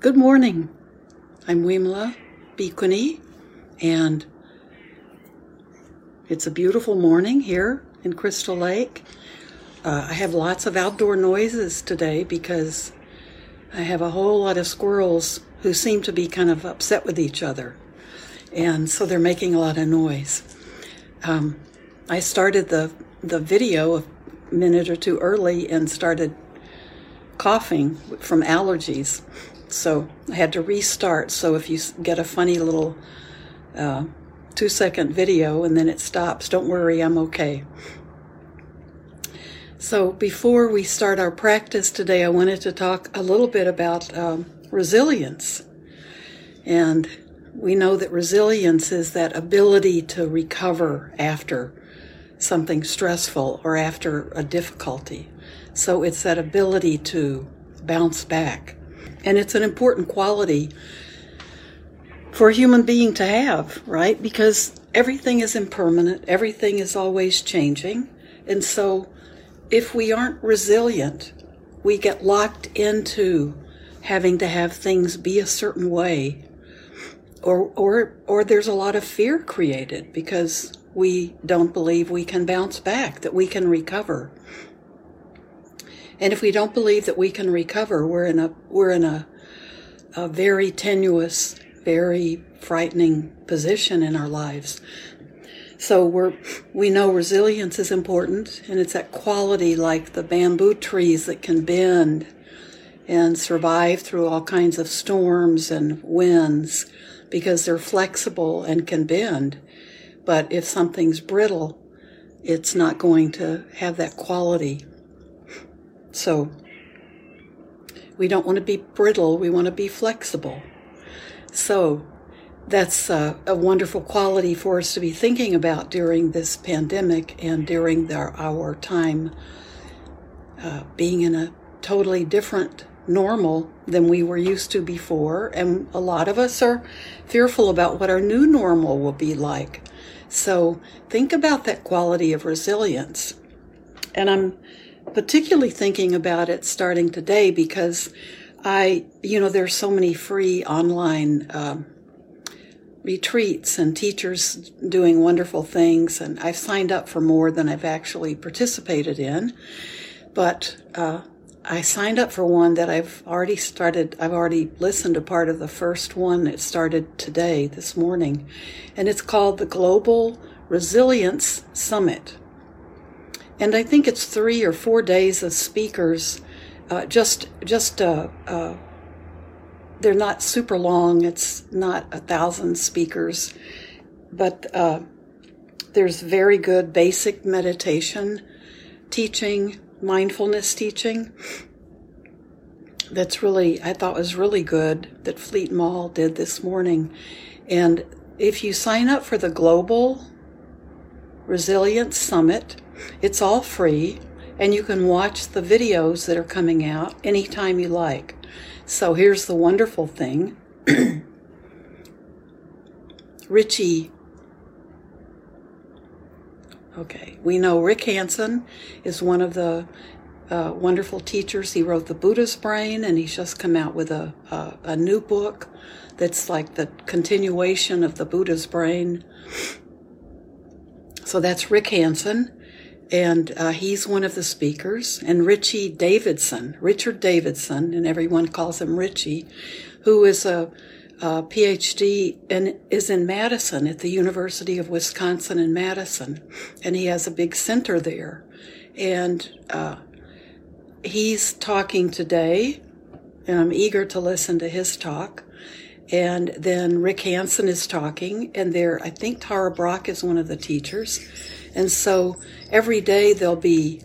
Good morning. I'm Wimla Bikuni, and it's a beautiful morning here in Crystal Lake. Uh, I have lots of outdoor noises today because I have a whole lot of squirrels who seem to be kind of upset with each other, and so they're making a lot of noise. Um, I started the the video a minute or two early and started coughing from allergies so I had to restart. So if you get a funny little uh, two second video and then it stops, don't worry, I'm okay. So before we start our practice today, I wanted to talk a little bit about um, resilience. And we know that resilience is that ability to recover after something stressful or after a difficulty. So it's that ability to bounce back. And it's an important quality for a human being to have, right? Because everything is impermanent, everything is always changing. And so if we aren't resilient, we get locked into having to have things be a certain way. Or, or, or there's a lot of fear created because we don't believe we can bounce back, that we can recover. And if we don't believe that we can recover, we're in a we're in a, a very tenuous, very frightening position in our lives. So we're we know resilience is important, and it's that quality like the bamboo trees that can bend and survive through all kinds of storms and winds because they're flexible and can bend. But if something's brittle, it's not going to have that quality. So we don't want to be brittle, we want to be flexible. So that's uh, a wonderful quality for us to be thinking about during this pandemic and during the, our time uh, being in a totally different normal than we were used to before. And a lot of us are fearful about what our new normal will be like. So think about that quality of resilience. And I'm particularly thinking about it starting today because I, you know, there's so many free online um, retreats and teachers doing wonderful things, and I've signed up for more than I've actually participated in. But uh, I signed up for one that I've already started. I've already listened to part of the first one. It started today, this morning, and it's called the Global Resilience Summit. And I think it's three or four days of speakers. Uh, just, just uh, uh, they're not super long. It's not a thousand speakers, but uh, there's very good basic meditation teaching, mindfulness teaching. That's really, I thought was really good that Fleet Maull did this morning. And if you sign up for the Global Resilience Summit, it's all free, and you can watch the videos that are coming out anytime you like. So here's the wonderful thing Richie. Okay, we know Rick Hanson is one of the uh, wonderful teachers. He wrote The Buddha's Brain, and he's just come out with a, a, a new book that's like the continuation of The Buddha's Brain. So that's Rick Hanson and uh, he's one of the speakers. And Richie Davidson, Richard Davidson, and everyone calls him Richie, who is a, a PhD and is in Madison at the University of Wisconsin in Madison, and he has a big center there. And uh, he's talking today, and I'm eager to listen to his talk. And then Rick Hanson is talking, and there, I think Tara Brach is one of the teachers. And so every day there'll be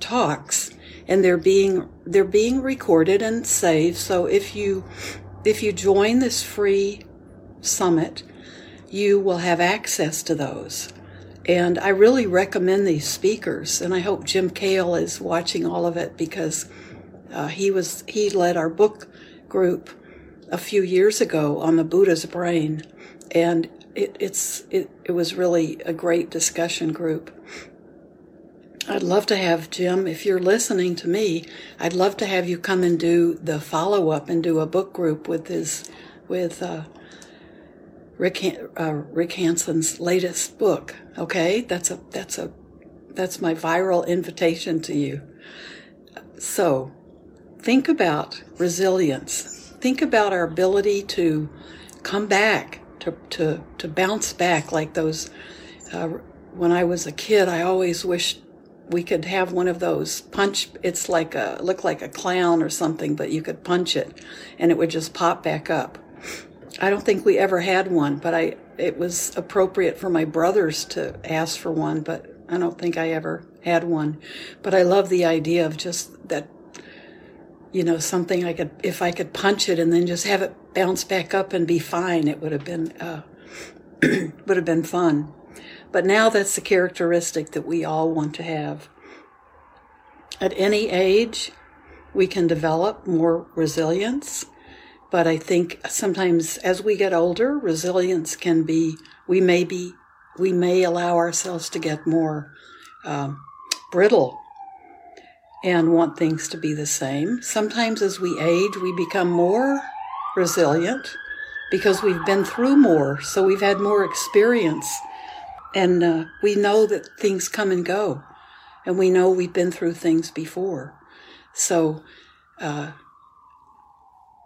talks and they're being they're being recorded and saved. So if you if you join this free summit, you will have access to those. And I really recommend these speakers, and I hope Jim Kale is watching all of it because uh, he was he led our book group a few years ago on the Buddha's brain, and it, it's it, it was really a great discussion group. I'd love to have Jim, if you're listening to me, I'd love to have you come and do the follow up and do a book group with his, with uh, Rick uh, Rick Hanson's latest book. Okay, that's a that's a that's my viral invitation to you. So, think about resilience. Think about our ability to come back, to to to bounce back like those. Uh, when I was a kid, I always wished we could have one of those punch. It's like a look like a clown or something, but you could punch it, and it would just pop back up. I don't think we ever had one, but I it was appropriate for my brothers to ask for one, but I don't think I ever had one. But I love the idea of just that you know, something I could if I could punch it and then just have it bounce back up and be fine, it would have been uh, would have been fun. But now that's the characteristic that we all want to have. At any age, we can develop more resilience but I think sometimes as we get older, resilience can be, we may be, we may allow ourselves to get more um, brittle and want things to be the same. Sometimes as we age, we become more resilient because we've been through more. So we've had more experience and uh, we know that things come and go and we know we've been through things before. So, uh,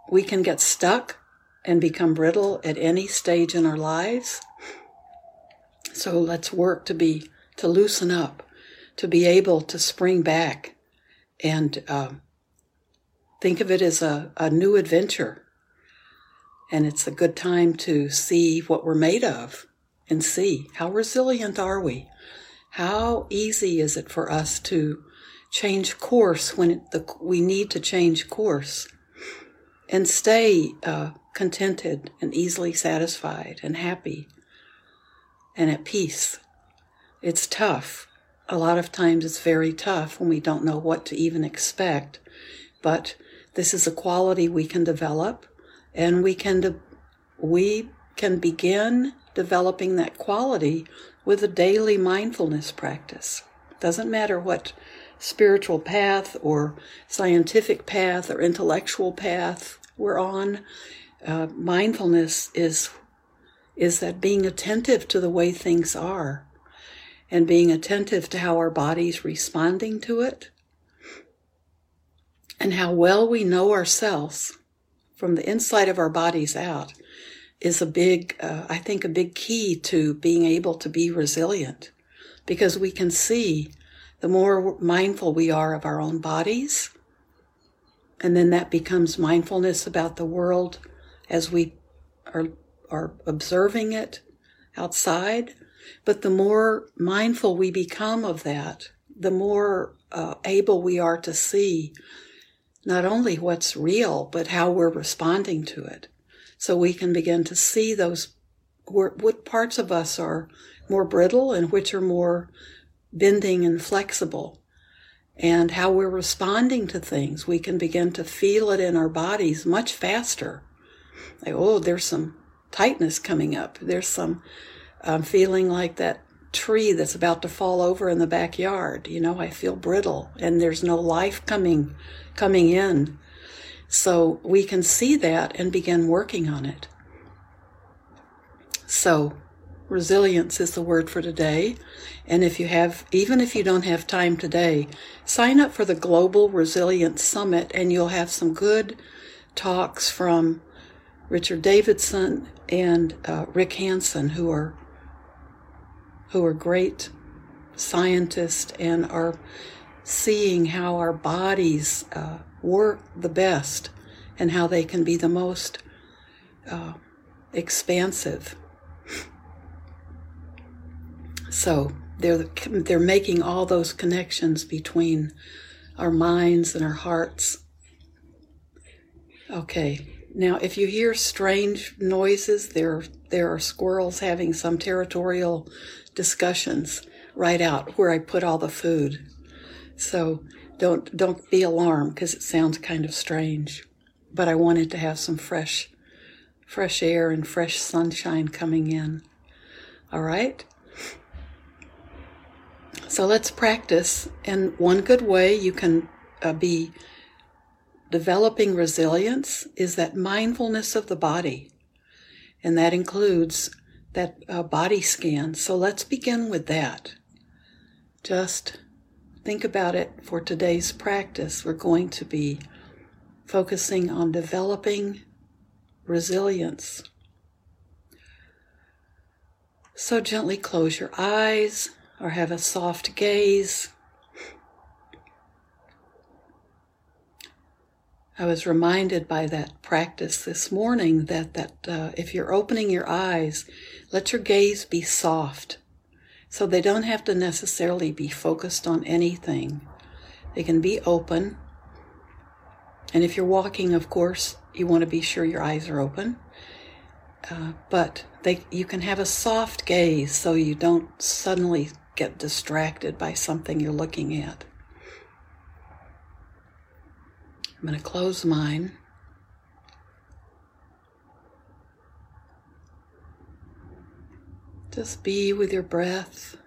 we can get stuck and become brittle at any stage in our lives. So let's work to be, to loosen up, to be able to spring back and uh, think of it as a, a new adventure. And it's a good time to see what we're made of and see how resilient are we? How easy is it for us to change course when it, the, we need to change course? and stay uh, contented and easily satisfied and happy and at peace. It's tough. A lot of times it's very tough when we don't know what to even expect, but this is a quality we can develop and we can de- we can begin developing that quality with a daily mindfulness practice. Doesn't matter what spiritual path or scientific path or intellectual path we're on. Uh, mindfulness is is that being attentive to the way things are and being attentive to how our body's responding to it and how well we know ourselves from the inside of our bodies out is a big, uh, I think, a big key to being able to be resilient because we can see the more mindful we are of our own bodies, and then that becomes mindfulness about the world as we are, are observing it outside. But the more mindful we become of that, the more uh, able we are to see not only what's real, but how we're responding to it. So we can begin to see those, what parts of us are more brittle and which are more bending and flexible and how we're responding to things. We can begin to feel it in our bodies much faster. Like, oh, there's some tightness coming up. There's some um, feeling like that tree that's about to fall over in the backyard. You know, I feel brittle and there's no life coming, coming in. So we can see that and begin working on it. So resilience is the word for today. And if you have, even if you don't have time today, sign up for the Global Resilience Summit and you'll have some good talks from Richard Davidson and uh, Rick Hanson, who are who are great scientists and are seeing how our bodies uh, work the best and how they can be the most uh, expansive so they're they're making all those connections between our minds and our hearts. Okay. Now, if you hear strange noises, there there are squirrels having some territorial discussions right out where I put all the food. So don't don't be alarmed because it sounds kind of strange. But I wanted to have some fresh fresh air and fresh sunshine coming in. All right? So let's practice. And one good way you can uh, be developing resilience is that mindfulness of the body. And that includes that uh, body scan. So let's begin with that. Just think about it for today's practice. We're going to be focusing on developing resilience. So gently close your eyes or have a soft gaze. I was reminded by that practice this morning that that uh, if you're opening your eyes, let your gaze be soft, so they don't have to necessarily be focused on anything. They can be open. And if you're walking, of course, you want to be sure your eyes are open. Uh, but they, you can have a soft gaze so you don't suddenly get distracted by something you're looking at. I'm going to close mine. Just be with your breath.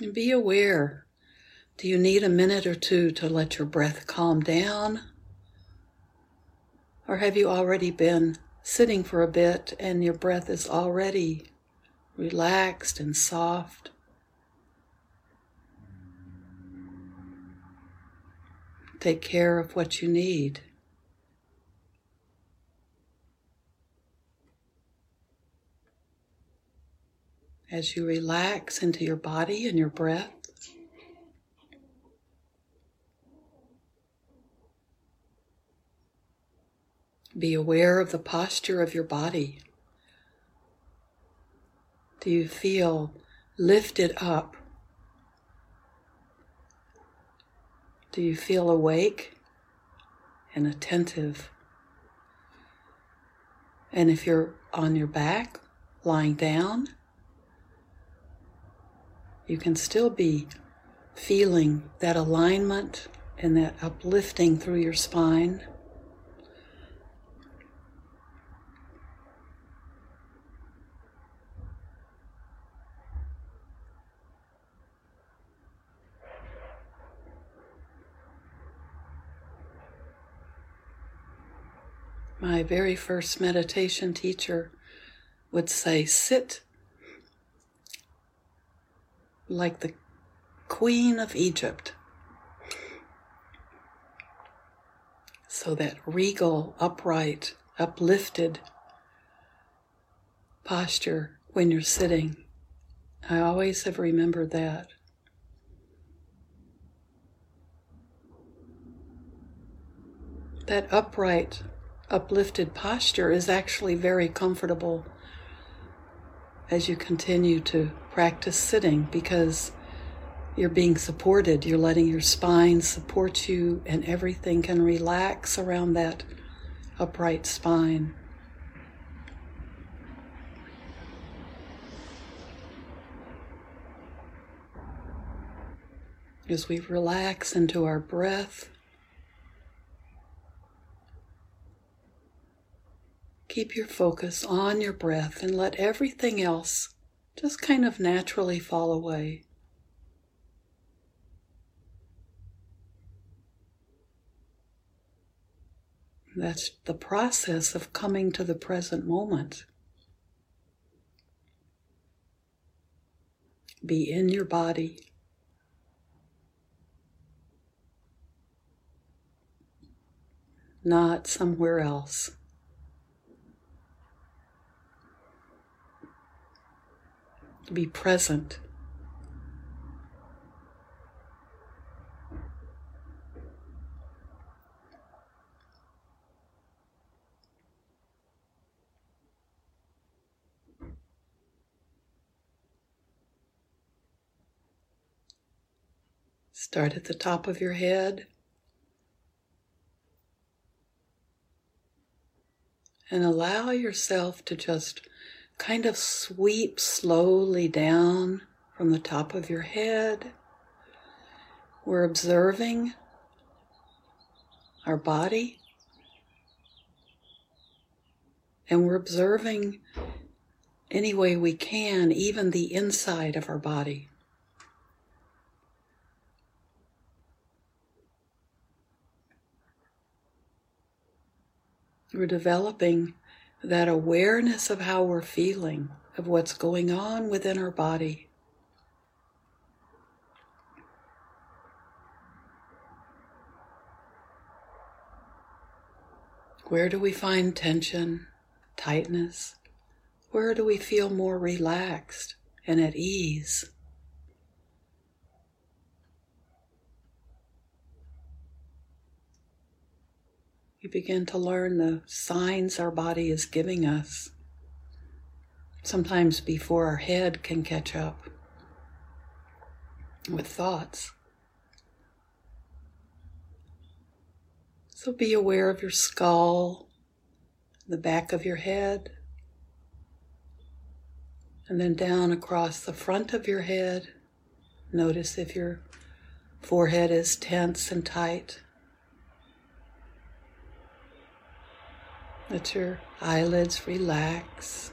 And be aware. Do you need a minute or two to let your breath calm down? Or have you already been sitting for a bit and your breath is already relaxed and soft? Take care of what you need. as you relax into your body and your breath. Be aware of the posture of your body. Do you feel lifted up? Do you feel awake and attentive? And if you're on your back, lying down, you can still be feeling that alignment and that uplifting through your spine. My very first meditation teacher would say, Sit like the Queen of Egypt. So that regal, upright, uplifted posture when you're sitting. I always have remembered that. That upright, uplifted posture is actually very comfortable as you continue to practice sitting because you're being supported. You're letting your spine support you, and everything can relax around that upright spine. As we relax into our breath, Keep your focus on your breath and let everything else just kind of naturally fall away. That's the process of coming to the present moment. Be in your body. Not somewhere else. Be present. Start at the top of your head and allow yourself to just kind of sweep slowly down from the top of your head. We're observing our body. And we're observing any way we can, even the inside of our body. We're developing that awareness of how we're feeling, of what's going on within our body. Where do we find tension, tightness? Where do we feel more relaxed and at ease? We begin to learn the signs our body is giving us, sometimes before our head can catch up with thoughts. So be aware of your skull, the back of your head, and then down across the front of your head. Notice if your forehead is tense and tight. Let your eyelids relax.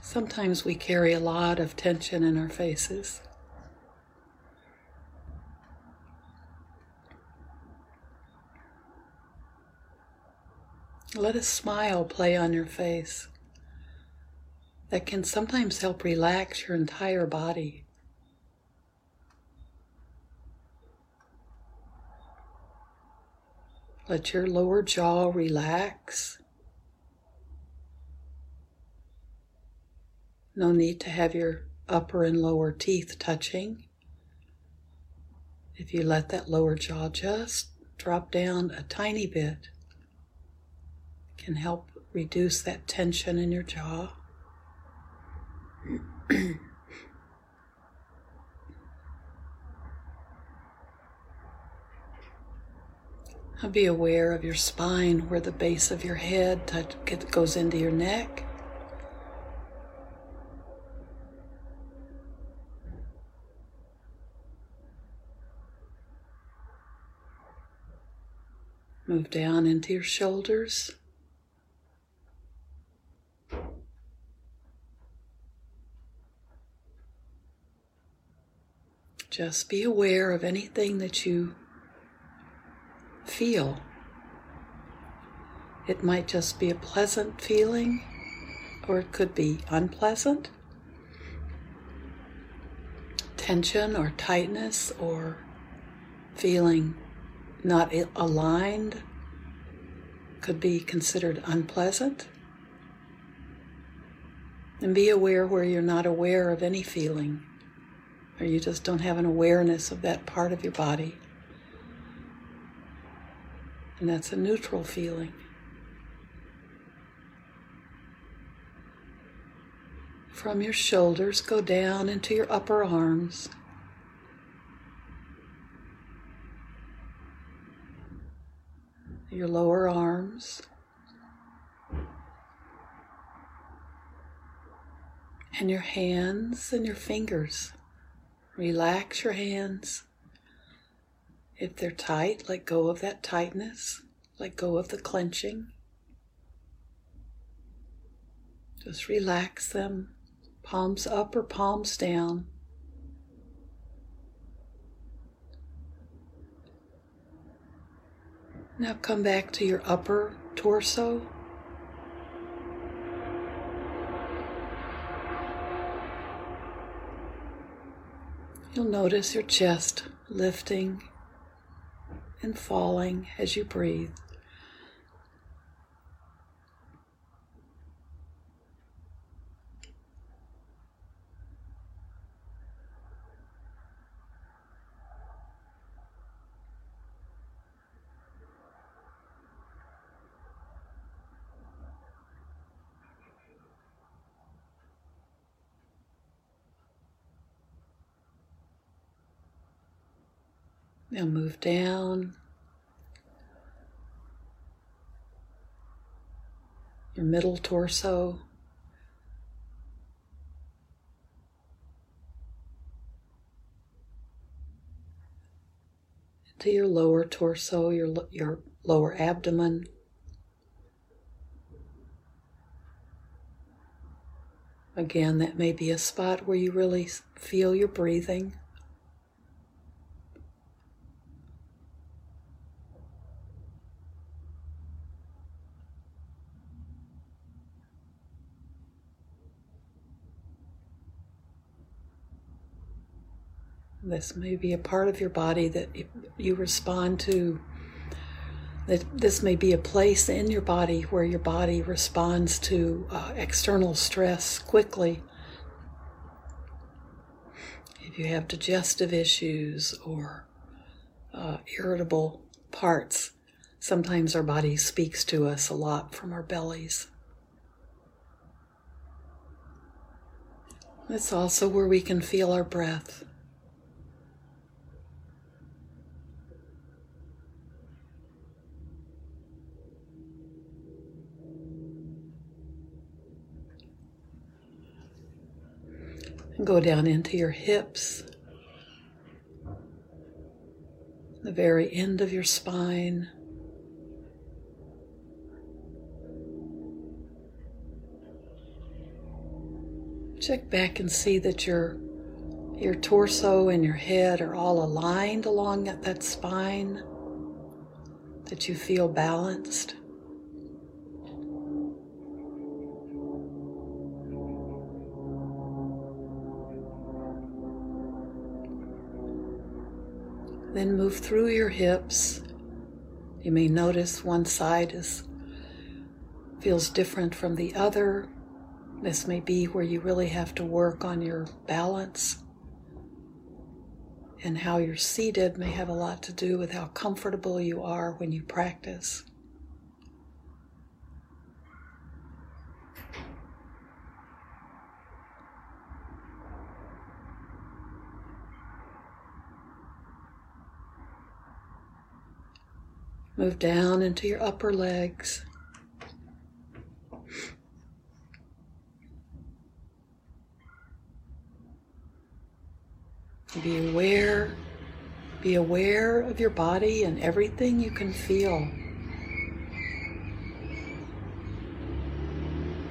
Sometimes we carry a lot of tension in our faces. Let a smile play on your face. That can sometimes help relax your entire body. Let your lower jaw relax. No need to have your upper and lower teeth touching. If you let that lower jaw just drop down a tiny bit, can help reduce that tension in your jaw. be aware of your spine where the base of your head touch, goes into your neck. Move down into your shoulders. Just be aware of anything that you feel. It might just be a pleasant feeling, or it could be unpleasant. Tension or tightness or feeling not aligned could be considered unpleasant. And be aware where you're not aware of any feeling or you just don't have an awareness of that part of your body. And that's a neutral feeling. From your shoulders, go down into your upper arms. Your lower arms. And your hands and your fingers. Relax your hands. If they're tight, let go of that tightness. Let go of the clenching. Just relax them, palms up or palms down. Now come back to your upper torso. You'll notice your chest lifting and falling as you breathe. Now move down your middle torso. to your lower torso, your, your lower abdomen. Again, that may be a spot where you really feel your breathing. This may be a part of your body that you respond to. That this may be a place in your body where your body responds to uh, external stress quickly. If you have digestive issues or uh, irritable parts, sometimes our body speaks to us a lot from our bellies. It's also where we can feel our breath. Go down into your hips, the very end of your spine. Check back and see that your your torso and your head are all aligned along that spine, that you feel balanced. Then move through your hips. You may notice one side is feels different from the other. This may be where you really have to work on your balance. And how you're seated may have a lot to do with how comfortable you are when you practice. Move down into your upper legs. Be aware, be aware of your body and everything you can feel.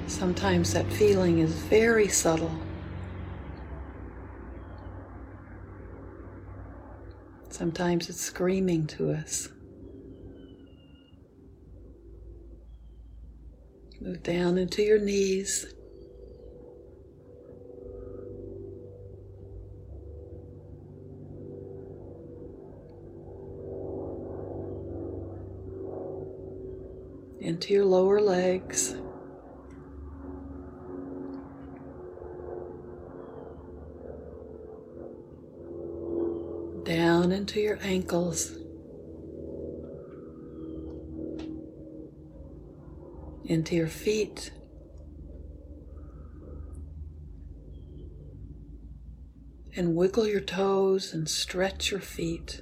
Sometimes that feeling is very subtle. Sometimes it's screaming to us. Move down into your knees. Into your lower legs. Down into your ankles. Into your feet. And wiggle your toes and stretch your feet.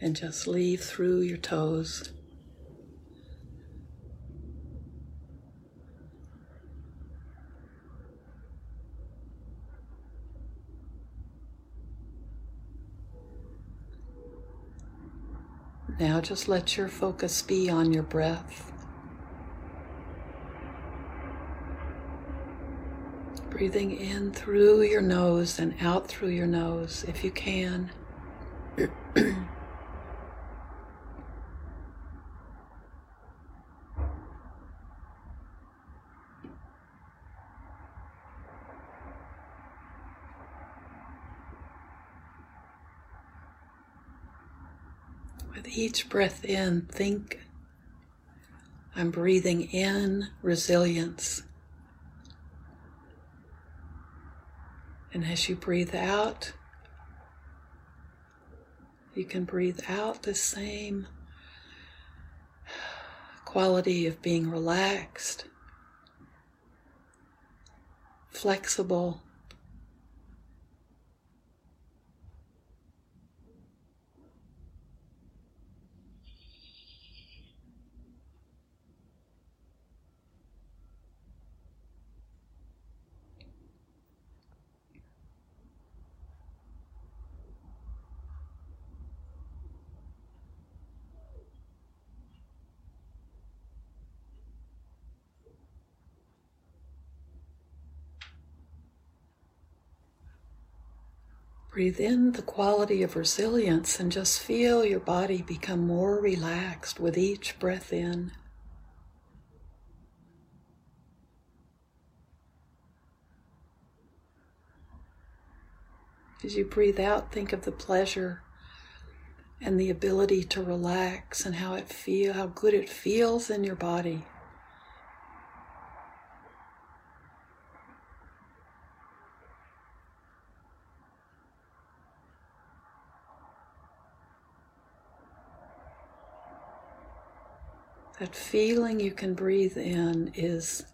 And just leave through your toes. Now just let your focus be on your breath. Breathing in through your nose and out through your nose if you can. With each breath in, think I'm breathing in resilience. And as you breathe out, you can breathe out the same quality of being relaxed, flexible, Breathe in the quality of resilience and just feel your body become more relaxed with each breath in. As you breathe out, think of the pleasure and the ability to relax and how it feel how good it feels in your body. That feeling you can breathe in is,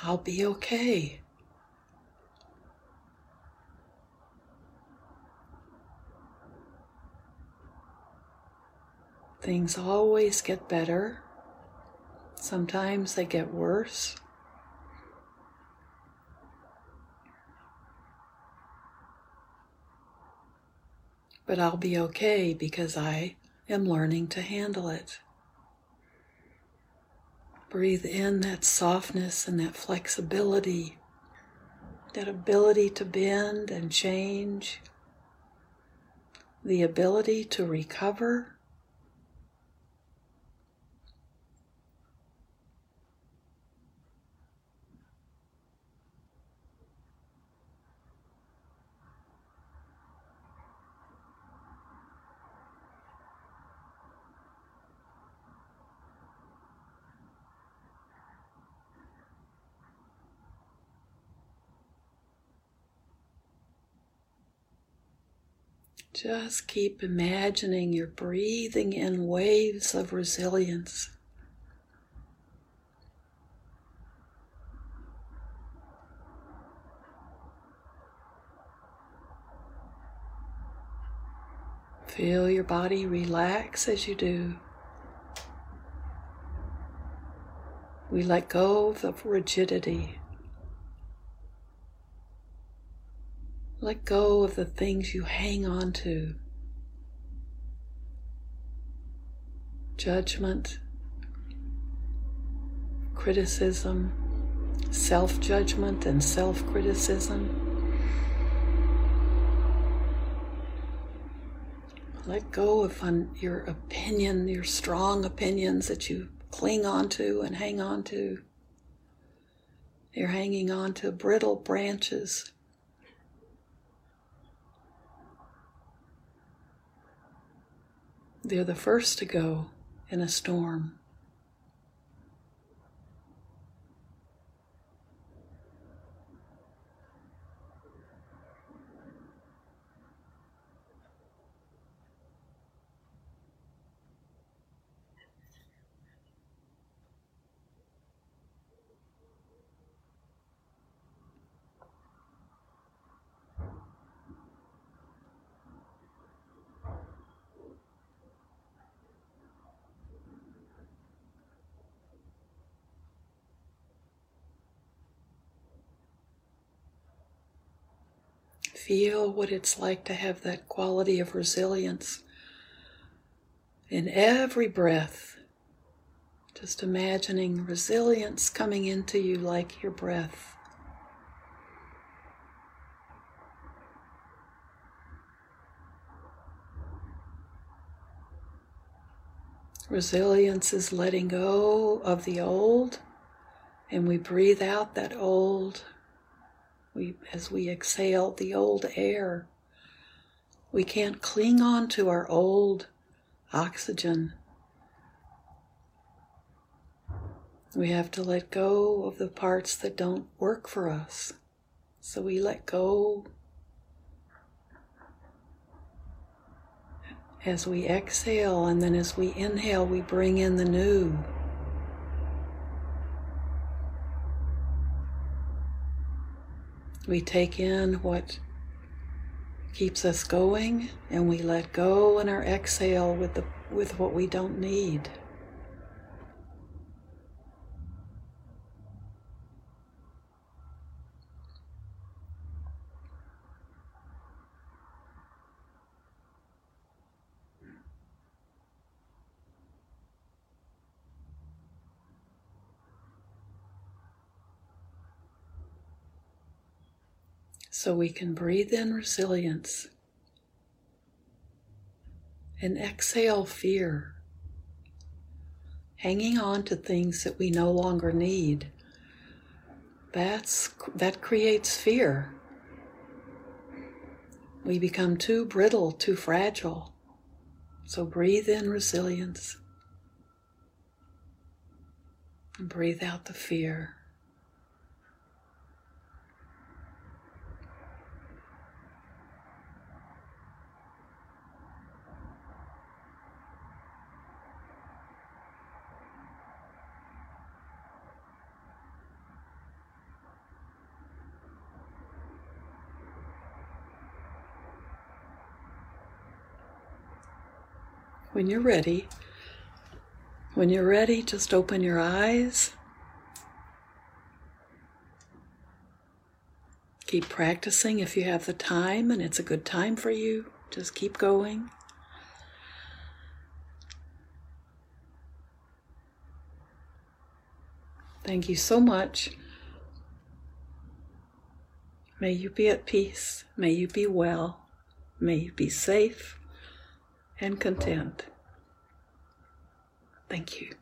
I'll be okay. Things always get better. Sometimes they get worse. But I'll be okay because I am learning to handle it. Breathe in that softness and that flexibility, that ability to bend and change, the ability to recover Just keep imagining you're breathing in waves of resilience. Feel your body relax as you do. We let go of rigidity. Let go of the things you hang on to. Judgment, criticism, self judgment, and self criticism. Let go of your opinion, your strong opinions that you cling onto and hang on to. You're hanging on to brittle branches. They're the first to go in a storm. Feel what it's like to have that quality of resilience in every breath. Just imagining resilience coming into you like your breath. Resilience is letting go of the old, and we breathe out that old we, as we exhale the old air, we can't cling on to our old oxygen. We have to let go of the parts that don't work for us. So we let go as we exhale, and then as we inhale, we bring in the new. We take in what keeps us going and we let go in our exhale with the with what we don't need. So we can breathe in resilience and exhale fear, hanging on to things that we no longer need. That's, that creates fear. We become too brittle, too fragile. So breathe in resilience and breathe out the fear. When you're ready, when you're ready, just open your eyes. Keep practicing if you have the time and it's a good time for you. Just keep going. Thank you so much. May you be at peace. May you be well. May you be safe and content. Thank you.